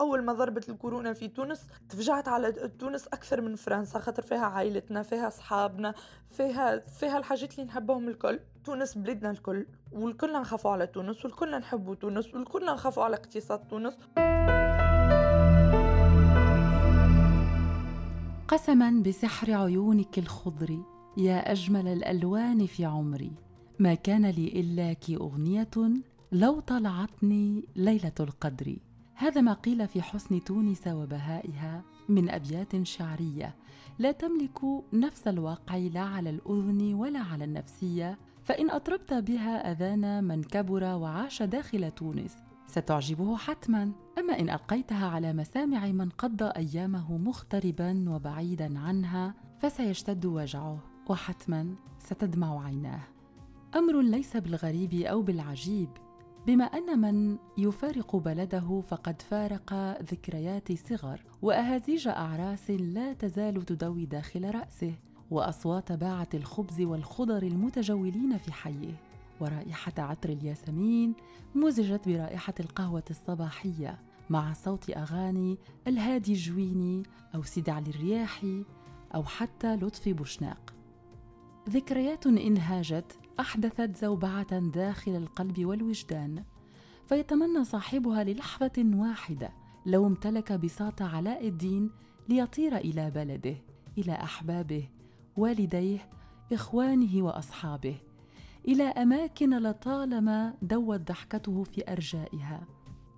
أول ما ضربت الكورونا في تونس تفجعت على تونس أكثر من فرنسا خاطر فيها عائلتنا فيها أصحابنا فيها فيها الحاجات اللي نحبهم الكل. تونس بلادنا الكل والكل نخافوا على تونس والكل نحبوا تونس والكل نخافوا على اقتصاد تونس. قسما بسحر عيونك الخضر يا أجمل الألوان في عمري. ما كان لي الاك أغنية لو طلعتني ليلة القدر. هذا ما قيل في حسن تونس وبهائها من أبيات شعرية. لا تملك نفس الواقع لا على الأذن ولا على النفسية فإن أطربت بها أذان من كبر وعاش داخل تونس ستعجبه حتما. أما إن ألقيتها على مسامع من قضى أيامه مغتربا وبعيدا عنها فسيشتد وجعه وحتما ستدمع عيناه. أمر ليس بالغريب أو بالعجيب بما أن من يفارق بلده فقد فارق ذكريات صغر وأهازيج أعراس لا تزال تدوي داخل رأسه وأصوات باعة الخبز والخضر المتجولين في حيه. ورائحة عطر الياسمين مزجت برائحة القهوة الصباحية مع صوت أغاني الهادي الجويني أو سيد علي الرياحي أو حتى لطفي بوشناق. ذكريات إن هاجت أحدثت زوبعة داخل القلب والوجدان فيتمنى صاحبها للحظة واحدة لو امتلك بساط علاء الدين ليطير إلى بلده إلى أحبابه والديه إخوانه وأصحابه إلى أماكن لطالما دوت ضحكته في أرجائها.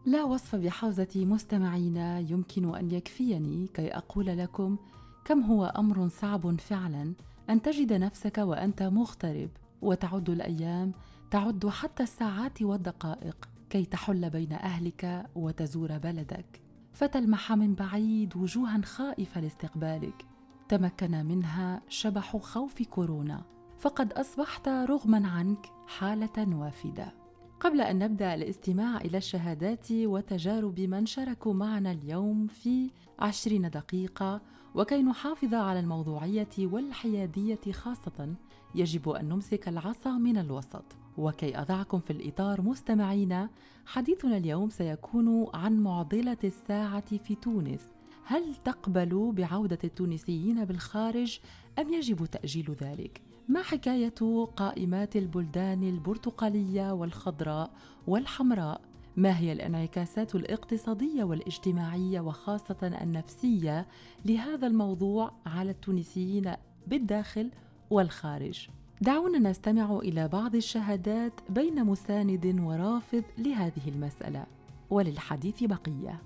لا وصف بحوزة مستمعينا يمكن أن يكفيني كي أقول لكم كم هو أمر صعب فعلا أن تجد نفسك وأنت مغترب. وتعد الأيام تعد حتى الساعات والدقائق كي تحل بين أهلك وتزور بلدك. فتلمح من بعيد وجوها خائفه لاستقبالك. تمكن منها شبح خوف كورونا. فقد أصبحت رغما عنك حالة وافدة. قبل أن نبدأ الاستماع إلى الشهادات وتجارب من شاركوا معنا اليوم في عشرين دقيقة وكي نحافظ على الموضوعية والحيادية خاصة يجب أن نمسك العصا من الوسط. وكي أضعكم في الإطار مستمعينا حديثنا اليوم سيكون عن معضلة الساعة في تونس. هل تقبل بعودة التونسيين بالخارج أم يجب تأجيل ذلك؟ ما حكاية قائمات البلدان البرتقالية والخضراء والحمراء؟ ما هي الانعكاسات الاقتصادية والاجتماعية وخاصة النفسية لهذا الموضوع على التونسيين بالداخل والخارج. دعونا نستمع إلى بعض الشهادات بين مساند ورافض لهذه المسألة. وللحديث بقية.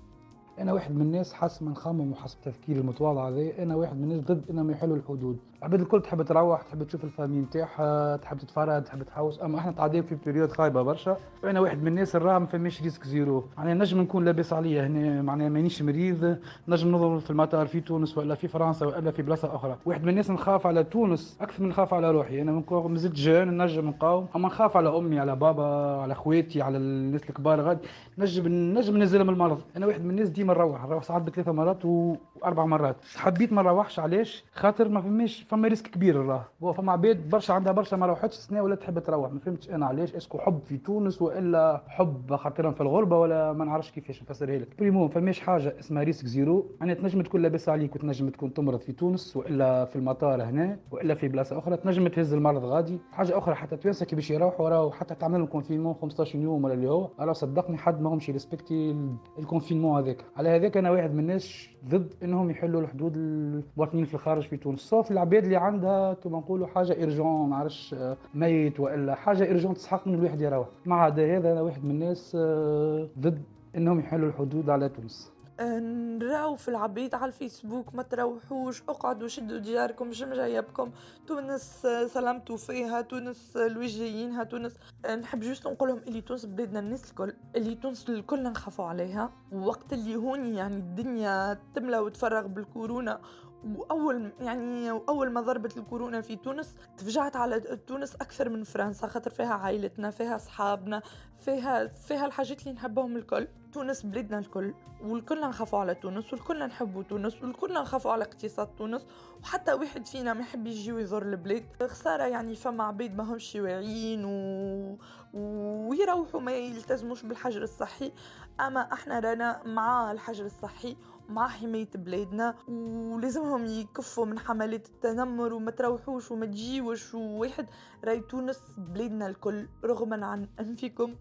أنا واحد من الناس حسب من خمم وحسب تفكيري المتواضع هذا أنا واحد من الناس ضد انهم يحلوا الحدود. العباد الكل تحب تروح تحب تشوف ال famille نتاعها تحب تتفرج تحب تحوس. أما إحنا قاعدين في période خايبة برشا. وأنا واحد من الناس الراه ما فماش risque zéro معناها نجم نكون لاباس عليا هنا معناها مانيش مريض. نجم نضرب في المطار في تونس ولا في فرنسا ولا في بلاصة أخرى. واحد من الناس نخاف على تونس أكثر من نخاف على روحي. أنا مازلت jeune نجم نقاوم. أما نخاف على أمي على بابا على خواتي على الناس الكبار غادي نجم نجم ننزل من المرض. أنا واحد من الناس ديما نروح. نروح ساعات بثلاثه مرات وأربع مرات. حبيت ما نروحش علاش؟ خاطر ما فماش فما risque كبير راه هو فما عباد برشا عندها برشا ما روحتش سنه ولا تحب تروح. ما فهمتش أنا علاش. est-ce que حب في تونس وإلا حب خاطرهم في الغربة ولا ما نعرفش كيفاش نفسرها لك. primo فماش حاجة اسمها risque zéro. يعني تنجم تكون لاباس عليك وتنجم تكون تمرض في تونس وإلا في المطار هنا وإلا في بلاصة أخرى. تنجم تهز المرض غادي. حاجة أخرى حتى توانسه كي باش يروحوا راهو حتى تعمل لهم confinement 15 يوم ولا اللي هو راه صدقني حد ما همش respecté ال confinement هذاك. على هذاك أنا واحد من الناس ضد إنهم يحلوا الحدود المواطنين في الخارج في تونس. sauf العباد اللي عندها كما نقولوا حاجة urgente ما عرفش ميت وإلا حاجة urgente تسحق من الواحد يروح. مع هذا هذا أنا واحد من الناس آه، ضد إنهم يحلوا الحدود على تونس. نراو في العباد على الفيسبوك ما تروحوش اقعدوا شدوا دياركم شم جايبكم. تونس سلامتوا فيها تونس الوجيينها تونس. نحب juste نقول لهم اللي تونس بلادنا الناس الكل اللي تونس الكل نخافوا عليها. وقت اللي هوني يعني الدنيا تملى وتفرغ بالكورونا وأول يعني أول ما ضربت الكورونا في تونس تفجعت على تونس أكثر من فرنسا خاطر فيها عائلتنا فيها أصحابنا فيها فيها الحاجات اللي نحبهم الكل. تونس بلادنا الكل والكل نخافوا على تونس والكل نحبوا تونس والكل نخافوا على اقتصاد تونس. وحتى واحد فينا ما يحب يجي ويزور البلاد. خسارة يعني فما عباد ما همش واعيين و... ويروحوا ما يلتزموش بالحجر الصحي. أما إحنا رانا مع الحجر الصحي مع حماية بلادنا ولازمهم يكفوا من حملات التنمر وما تروحوش وما تجيوش وواحد راي تونس بلادنا الكل رغما عن أنفكم.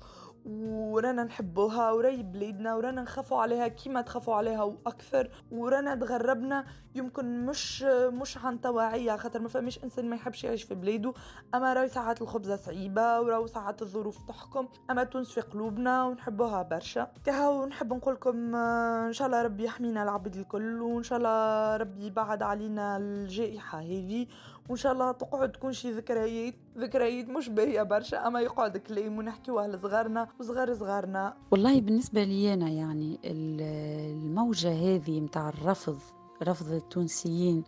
ورانا نحبوها وراي بلادنا ورانا نخافوا عليها كيما تخافوا عليها وأكثر. ورانا تغربنا يمكن مش مش عن توعية خاطر ما فماش إنسان ما يحبش يعيش في بلاده أما راي ساعات الخبزة صعيبة وراو ساعات الظروف تحكم. أما تونس في قلوبنا ونحبوها برشا. كهو نحب نقول لكم إن شاء الله ربي يحمينا العبد الكل وإن شاء الله ربي يبعد علينا الجائحة هذه. وان شاء الله تقعد تكون شي ذكريات ذكريات مش باهية برشا أما يقعد كلام ونحكيوها لصغارنا وصغار صغارنا. والله بالنسبة لي أنا يعني الموجة هذه متاع الرفض رفض التونسيين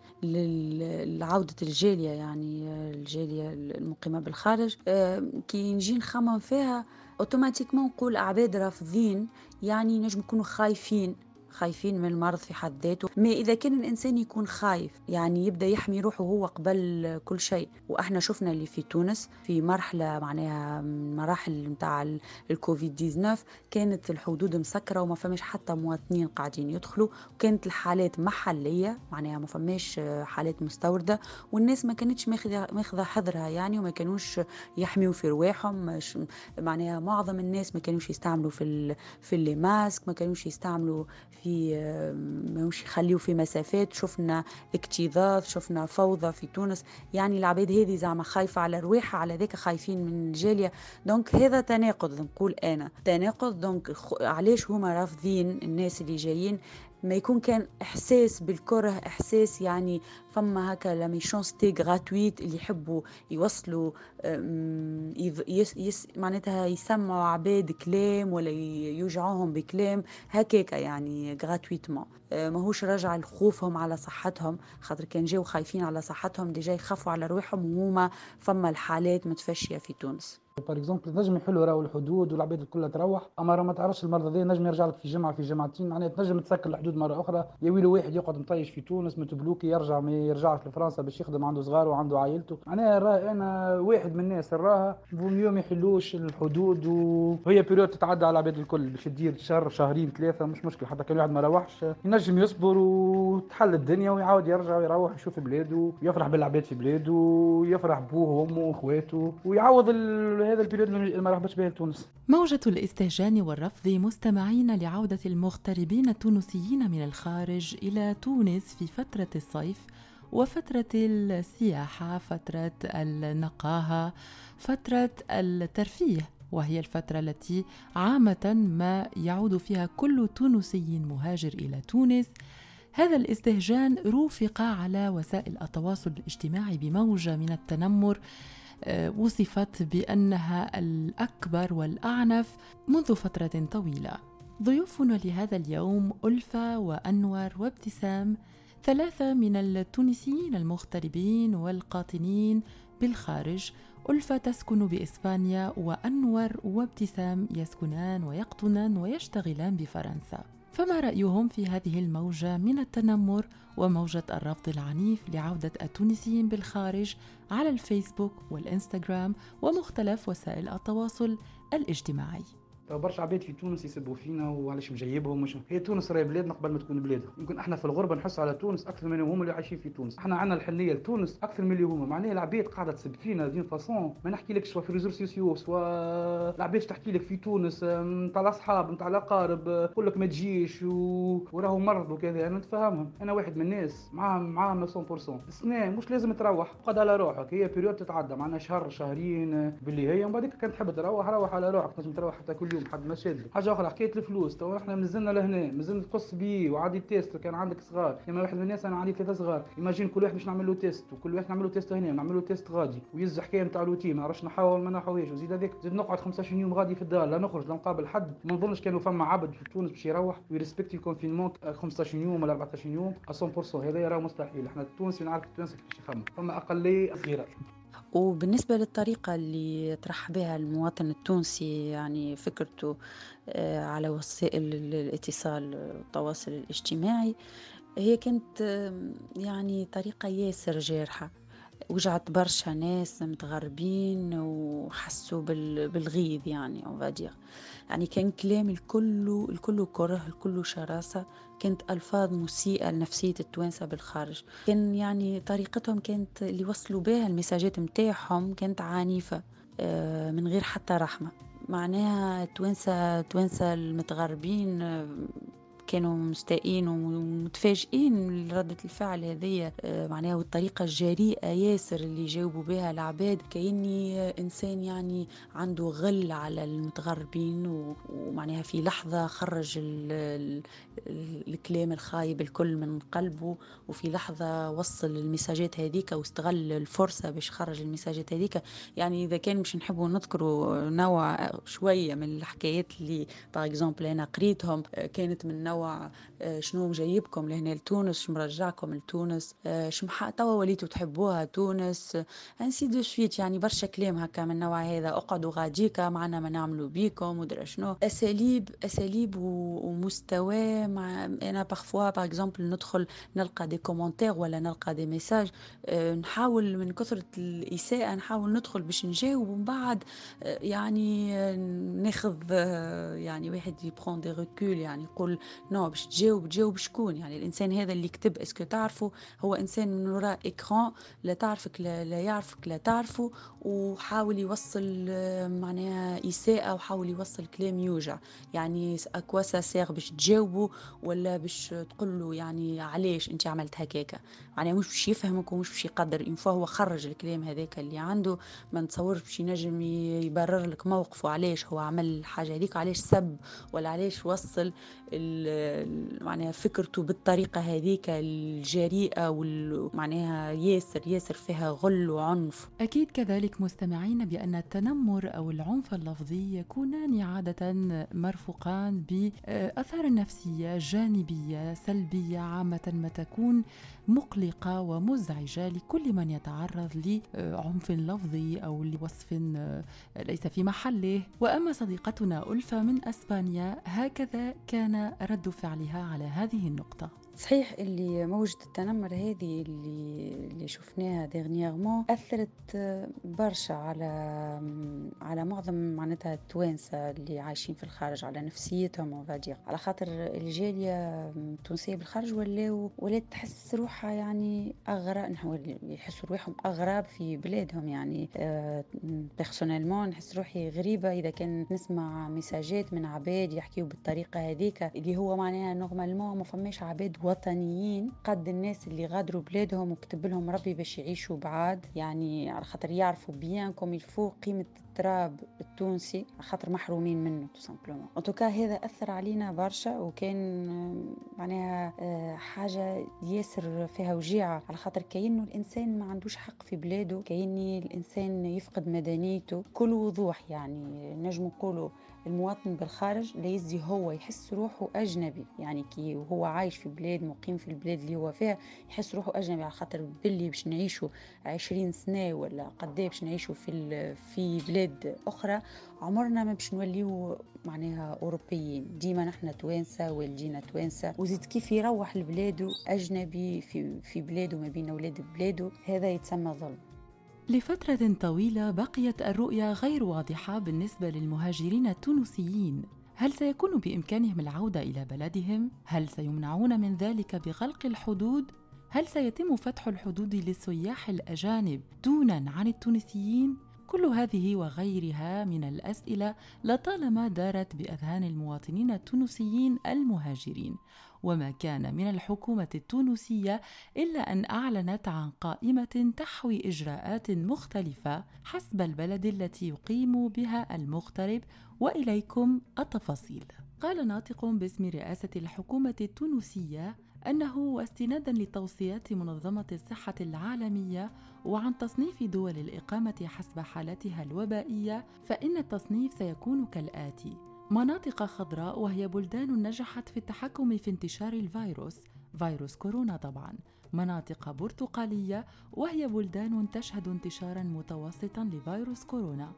لعودة الجالية يعني الجالية المقيمة بالخارج كي نجي نخمم فيها اوتوماتيكمون نقول أعباد رافضين يعني نجم يكونوا خايفين. خايفين من المرض في حد ذاته. ما إذا كان الإنسان يكون خايف يعني يبدأ يحمي روحه هو قبل كل شيء. وإحنا شفنا اللي في تونس في مرحلة معناها مراحل نتاع الكوفيد 19 كانت الحدود مسكرة وما فماش حتى مواطنين قاعدين يدخلوا. وكانت الحالات محلية معناها ما فماش حالات مستوردة. والناس ما كانتش ماخذة حذرها يعني وما كانوش يحميوا في رواحهم. معناها معظم الناس ما كانوش يستعملوا في في les masques ما كانوش يستعملوا في ماهوش يخليو في مسافات. شفنا اكتظاظ شفنا فوضى في تونس. يعني العباد هذه زعما خايفة على رواحها على ذاك خايفين من الجالية donc هذا تناقض نقول أنا. تناقض donc علاش هما رافضين الناس اللي جايين؟ ما يكون كان إحساس بالكره إحساس يعني فما هكا la méchanceté gratuite اللي يحبوا يوصلوا يس يس معناتها يسمعوا عباد كلام ولا يوجعوهم بكلام هكاكا يعني gratuitement ماهوش راجع لخوفهم على صحتهم خاطر كان جاو خايفين على صحتهم déjà يخافوا على روحهم وهما فما الحالات متفشية في تونس. par exemple نجم يحلوا راهو الحدود والعباد الكل تروح أما راه ما تعرفش المرض هذا نجم يرجع لك في جمعة في جمعتين معناها تنجم تسكر الحدود مرة أخرى. يا ويلو واحد يقعد مطيش في تونس مت bloqué يرجع ما يرجعش لفرنسا باش يخدم عنده صغار وعنده عائلته. معناها راه أنا واحد من الناس راها vaut mieux ما يحلوش الحدود وهي période تتعدى على العباد الكل باش تدير شهر شهرين ثلاثة مش مشكل حتى كان واحد ما روحش. ينجم يصبر وتحل الدنيا ويعاود يرجع ويروح يشوف بلاده ويفرح بالعباد في بلاده ويفرح بوه وأمه وأخواته ويعوض هذا ال période ما رحبتش بها لتونس. موجة الاستهجان والرفض مستمعين لعودة المغتربين التونسيين من الخارج إلى تونس في فترة الصيف وفترة السياحة فترة النقاهة فترة الترفيه وهي الفترة التي عامة ما يعود فيها كل تونسي مهاجر إلى تونس. هذا الاستهجان رافق على وسائل التواصل الاجتماعي بموجة من التنمر وصفت بأنها الأكبر والأعنف منذ فترة طويلة. ضيوفنا لهذا اليوم الفا وأنور وابتسام ثلاثة من التونسيين المغتربين والقاطنين بالخارج. ألفا تسكن بإسبانيا وأنور وابتسام يسكنان ويقطنان ويشتغلان بفرنسا. فما رأيهم في هذه الموجة من التنمر وموجة الرفض العنيف لعودة التونسيين بالخارج على الفيسبوك والإنستغرام ومختلف وسائل التواصل الاجتماعي. برشا عباد في تونس يسبوا فينا وعلاش مجيبهم مش هي تونس راهي بلادنا قبل ما تكون بلادهم يمكن إحنا في الغربة نحس على تونس أكثر من هم اللي عايشين في تونس. إحنا عندنا الحنية لتونس أكثر من اللي هما. معناها العباد قاعدة تسب فينا d'une façon ما نحكي لك soit في réseaux sociaux soit العباد تحكي لك في تونس نتاع الأصحاب نتاع الأقارب يقول لك ما تجيش و... وراهو مرض وكذا. أنا نتفهمهم أنا واحد من الناس معاهم معاهم 100% بس مش لازم تروح. قد على روحك. هي période تتعدى. معنا شهر شهرين باللي هي ومن بعد كان تحب تروح روح على روحك. تنجم تروح حتى كل يوم حد ما شاد حاجة أخرى حكاية الفلوس. تو إحنا مازلنا لهنا مازلنا تقص بيه وعادي test. كان عندك صغار لما واحد من الناس أنا عندي ثلاثة صغار. imagine كل واحد باش نعمل له test وكل واحد نعمل له test هنا نعمل له test غادي. ويز حكاية نتاع روتين ما نعرفش نحاول ما نحويش وزيد هذاك زيد نقعد 15 يوم غادي في الدار لا نخرج لا نقابل حد. ما نظنش كانوا فما عبد في تونس باش يروح. وي respecter ال confinement 15 يوم ولا 14 يوم. 100% هذا راه مستحيل. إحنا التونسي نعرف التونسي كيفاش يخمم. فما أقلية صغيرة. وبالنسبة للطريقة اللي طرح بها المواطن التونسي يعني فكرته آه، على وسائل الاتصال والتواصل الاجتماعي هي كانت يعني طريقة ياسر جارحة. وجعت برشا ناس متغربين وحسوا بالغيظ يعني أو يعني كان كلام الكل الكل كره الكل شراسة. كانت ألفاظ مسيئة لنفسية التوانسة بالخارج. كان يعني طريقتهم كانت اللي يوصلوا بها المساجات متاعهم كانت عنيفة آه، من غير حتى رحمة. معناها التوانسة التوانسة المتغربين كانوا مستائين ومتفاجئين لردة الفعل هذه آه، معناها والطريقة الجريئة ياسر اللي جاوبوا بها العباد. كأني إنسان يعني عنده غل على المتغربين ومعناها في لحظة خرج الكلام الخايب الكل من قلبه وفي لحظة وصل المساجات هذيك واستغل الفرصة باش خرج المساجات هذيك. يعني إذا كان مش نحبوا نذكروا نوع شوية من الحكايات اللي par exemple أنا قريتهم آه، كانت من نوع نوع آه، شنو جايبكم لهنا لتونس؟ شنو مرجعكم لتونس؟ آه، شمحا توا وليتوا تحبوها تونس؟ ainsi de suite يعني برشا كلام هكا من النوع هذا. اقعدوا غاديكا معنا ما نعملوا بيكم ودرا شنو. أساليب أساليب ومستوى مع أنا parfois par exemple ندخل نلقى des commentaires ولا نلقى des messages آه، نحاول من كثرة الإساءة نحاول ندخل باش نجاوب ومن بعد يعني ناخذ يعني واحد ي prend du recul يعني يقول non باش تجاوب تجاوب شكون؟ يعني الإنسان هذا اللي كتب est-ce que تعرفه هو إنسان من وراء écran لا تعرفك لا, لا يعرفك لا تعرفه وحاول يوصل معناها إساءة وحاول يوصل كلام يوجع. يعني à quoi ça sert باش تجاوبه ولا باش تقول له يعني علاش أنت عملت هكاكا؟ معناها مش باش يفهمك ومش باش يقدر. ان هو خرج الكلام هذاك اللي عنده ما نتصورش باش ينجم يبرر لك موقفه علاش هو عمل الحاجة هذيك؟ علاش سب؟ ولا علاش وصل؟ معناها فكرته بالطريقة هذيك الجريئة ومعناها ياسر ياسر فيها غل وعنف. أكيد كذلك مستمعين بأن التنمر أو العنف اللفظي يكونان عادة مرفوقان بأثار نفسية جانبية سلبية عامة ما تكون مقلقة ومزعجة لكل من يتعرض لعنف لفظي أو لوصف ليس في محله. وأما صديقتنا الفا من أسبانيا هكذا كان رد فعلها على هذه النقطة. صحيح اللي موجة التنمر هذه اللي اللي شفناها ديغنيغمون أثرت برشا على على معظم معناتها التوانسة اللي عايشين في الخارج على نفسيتهم وفادير على خاطر الجالية التونسية بالخارج ولاو ولات تحس روحها يعني أغراب يحسوا روحهم أغراب في بلادهم يعني personnellement نحس روحي غريبة. إذا كان نسمع message ات من عباد يحكيوا بالطريقة هذيك اللي هو معناها normalement ما فماش عباد وطنيين قد الناس اللي غادروا بلادهم وكتب لهم ربي باش يعيشوا بعاد. يعني على خاطر يعرفوا bien comme il faut قيمة التراب التونسي خاطر محرومين منه tout simplement ان هذا أثر علينا برشا وكان معناها آه، حاجة ياسر فيها وجيعة. على خاطر كأنه الإنسان ما عندوش حق في بلاده كأني الإنسان يفقد مدنيته. كل وضوح يعني نجم نقولوا. المواطن بالخارج لا يزي هو يحس روحه أجنبي. يعني كي وهو عايش في بلاد مقيم في البلاد اللي هو فيها يحس روحه أجنبي على خاطر باللي باش نعيشوا عشرين سنة ولا قد باش نعيشوا في في بلاد أخرى عمرنا ما باش نوليو معناها أوروبيين. ديما نحن توانسة والدينا توانسة. وزيد كيف يروح لبلاده أجنبي في في بلاده ما بين أولاد بلاده هذا يتسمى ظلم. لفترة طويلة بقيت الرؤية غير واضحة بالنسبة للمهاجرين التونسيين هل سيكون بإمكانهم العودة إلى بلدهم؟ هل سيمنعون من ذلك بغلق الحدود؟ هل سيتم فتح الحدود للسياح الأجانب دونا عن التونسيين؟ كل هذه وغيرها من الأسئلة لطالما دارت بأذهان المواطنين التونسيين المهاجرين وما كان من الحكومة التونسية إلا أن أعلنت عن قائمة تحوي إجراءات مختلفة حسب البلد التي يقيم بها المغترب وإليكم التفاصيل. قال ناطق باسم رئاسة الحكومة التونسية أنه واستنادا لتوصيات منظمة الصحة العالمية وعن تصنيف دول الإقامة حسب حالتها الوبائية فإن التصنيف سيكون كالآتي: مناطق خضراء وهي بلدان نجحت في التحكم في انتشار الفيروس فيروس كورونا طبعا. مناطق برتقالية وهي بلدان تشهد انتشارا متوسطا لفيروس كورونا.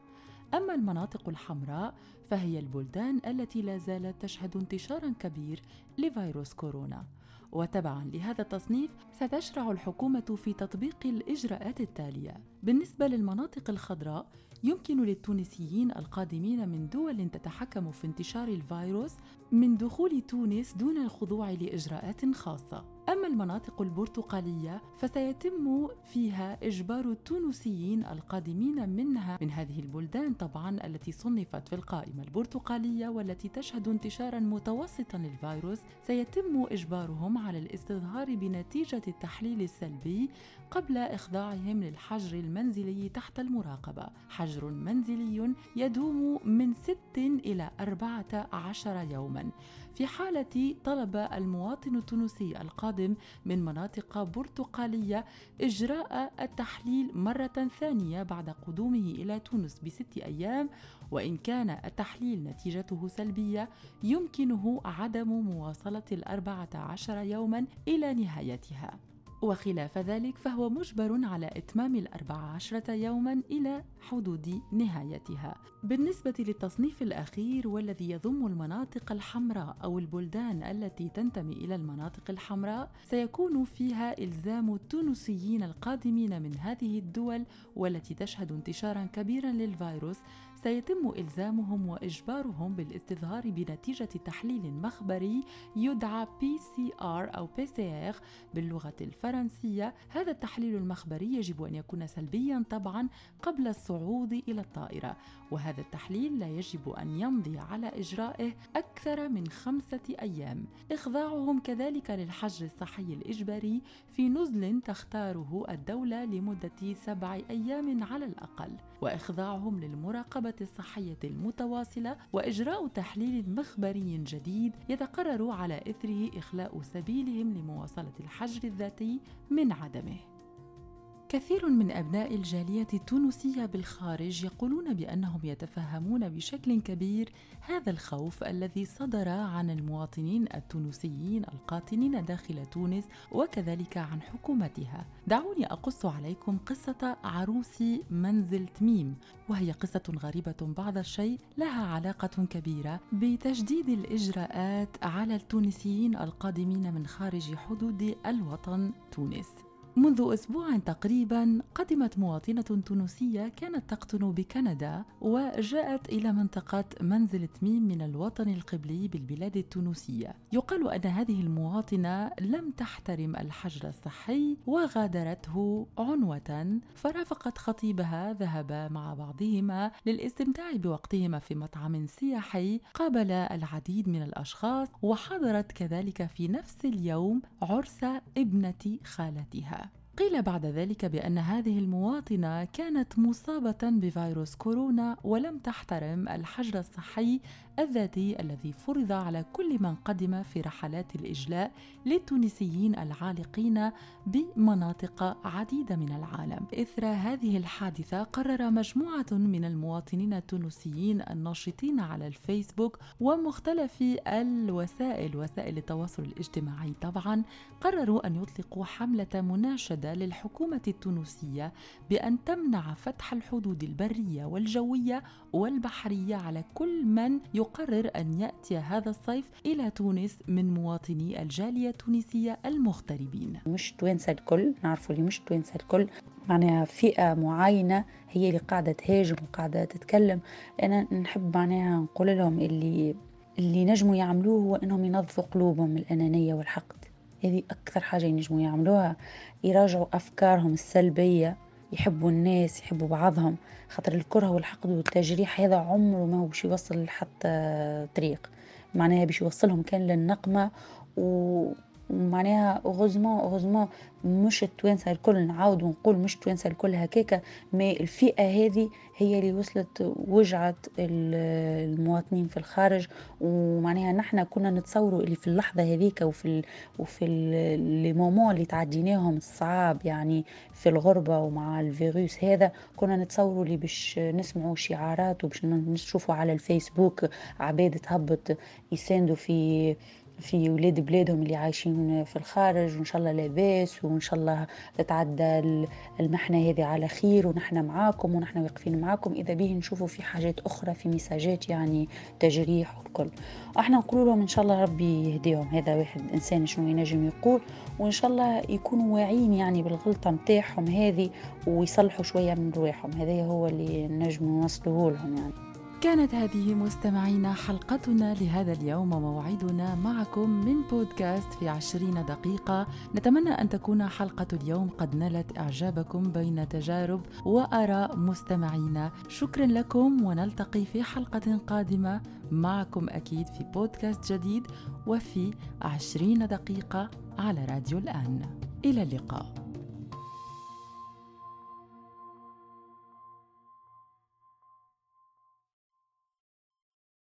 أما المناطق الحمراء فهي البلدان التي لا زالت تشهد انتشارا كبير لفيروس كورونا. وتبعا لهذا التصنيف ستشرع الحكومة في تطبيق الإجراءات التالية. بالنسبة للمناطق الخضراء يمكن للتونسيين القادمين من دول تتحكم في انتشار الفيروس من دخول تونس دون الخضوع لإجراءات خاصة. أما المناطق البرتقالية فسيتم فيها إجبار التونسيين القادمين منها من هذه البلدان طبعا التي صنفت في القائمة البرتقالية والتي تشهد انتشارا متوسطا للفيروس سيتم إجبارهم على الاستظهار بنتيجة التحليل السلبي قبل إخضاعهم للحجر المنزلي تحت المراقبة. حجر منزلي يدوم من 6 إلى 14 يوما. في حالة طلب المواطن التونسي القادم من مناطق برتقالية إجراء التحليل مرة ثانية بعد قدومه إلى تونس بست أيام وإن كان التحليل نتيجته سلبية يمكنه عدم مواصلة الأربعة عشر يوما إلى نهايتها. وخلاف ذلك فهو مجبر على إتمام الأربع عشرة يوما إلى حدود نهايتها. بالنسبة للتصنيف الأخير والذي يضم المناطق الحمراء أو البلدان التي تنتمي إلى المناطق الحمراء سيكون فيها إلزام التونسيين القادمين من هذه الدول والتي تشهد انتشارا كبيرا للفيروس سيتم إلزامهم وإجبارهم بالاستظهار بنتيجة تحليل مخبري يدعى PCR أو PCR باللغة الفرنسية. هذا التحليل المخبري يجب أن يكون سلبيا طبعا قبل الصعود إلى الطائرة. وهذا التحليل لا يجب أن يمضي على إجرائه أكثر من خمسة أيام. إخضاعهم كذلك للحجر الصحي الإجباري في نزل تختاره الدولة لمدة سبع أيام على الأقل. وإخضاعهم للمراقبة الصحية المتواصلة وإجراء تحليل مخبري جديد يتقرر على إثره إخلاء سبيلهم لمواصلة الحجر الذاتي من عدمه. كثير من أبناء الجالية التونسية بالخارج يقولون بأنهم يتفهمون بشكل كبير هذا الخوف الذي صدر عن المواطنين التونسيين القاطنين داخل تونس وكذلك عن حكومتها. دعوني أقص عليكم قصة عروس منزل تميم وهي قصة غريبة بعض الشيء لها علاقة كبيرة بتجديد الإجراءات على التونسيين القادمين من خارج حدود الوطن تونس. منذ أسبوع تقريبا قدمت مواطنة تونسية كانت تقطن بكندا وجاءت إلى منطقة منزل تميم من الوطن القبلي بالبلاد التونسية. يقال أن هذه المواطنة لم تحترم الحجر الصحي وغادرته عنوة فرافقت خطيبها ذهبا مع بعضهما للاستمتاع بوقتهما في مطعم سياحي قابل العديد من الأشخاص وحضرت كذلك في نفس اليوم عرس ابنة خالتها. قيل بعد ذلك بأن هذه المواطنة كانت مصابة بفيروس كورونا ولم تحترم الحجر الصحي الذاتي الذي فرض على كل من قدم في رحلات الإجلاء للتونسيين العالقين بمناطق عديدة من العالم. إثر هذه الحادثة قرر مجموعة من المواطنين التونسيين الناشطين على الفيسبوك ومختلف الوسائل وسائل التواصل الاجتماعي طبعا قرروا أن يطلقوا حملة مناشده للحكومة التونسية بأن تمنع فتح الحدود البرية والجوية والبحرية على كل من يقرر أن يأتي هذا الصيف إلى تونس من مواطني الجالية التونسية المغتربين. مش توانسة الكل نعرفوا اللي مش توانسة الكل. معناها فئة معينة هي اللي قاعدة تهاجم وقاعدة تتكلم. أنا نحب معناها نقول لهم اللي اللي نجموا يعملوه هو إنهم ينظفوا قلوبهم من الأنانية والحقد. هذه أكثر حاجة ينجموا يعملوها يراجعوا أفكارهم السلبية يحبوا الناس يحبوا بعضهم خاطر الكره والحقد والتجريح هذا عمره ما هو باش يوصل لحتى طريق. معناها باش يوصلهم كان للنقمة و معناها heureusement heureusement مش التوانسه الكل نعاود ونقول مش التوانسه الكل هكاكا. ما الفئة هذه هي اللي وصلت وجعت المواطنين في الخارج. ومعناها نحنا كنا نتصوروا اللي في اللحظة هذيك وفي ال وفي لي مومون اللي تعديناهم الصعاب يعني في الغربة ومع الفيروس هذا. كنا نتصوروا اللي باش نسمعوا شعارات وباش نشوفوا على الفيسبوك عباد تهبط يساندوا في في ولاد بلادهم اللي عايشين في الخارج وإن شاء الله لاباس وإن شاء الله تتعدى المحنة هذه على خير ونحن معاكم ونحن واقفين معاكم. إذا به نشوفوا في حاجات أخرى في مساجات يعني تجريح والكل. أحنا نقول لهم إن شاء الله ربي يهديهم. هذا واحد إنسان شنو ينجم يقول وإن شاء الله يكونوا واعيين يعني بالغلطة متاعهم هذه ويصلحوا شوية من رواحهم. هذا هو اللي نجم نوصله لهم يعني. كانت هذه مستمعينا حلقتنا لهذا اليوم وموعدنا معكم من بودكاست في عشرين دقيقة. نتمنى أن تكون حلقة اليوم قد نالت إعجابكم بين تجارب وآراء مستمعينا شكرا لكم ونلتقي في حلقة قادمة معكم أكيد في بودكاست جديد وفي عشرين دقيقة على راديو الآن. إلى اللقاء.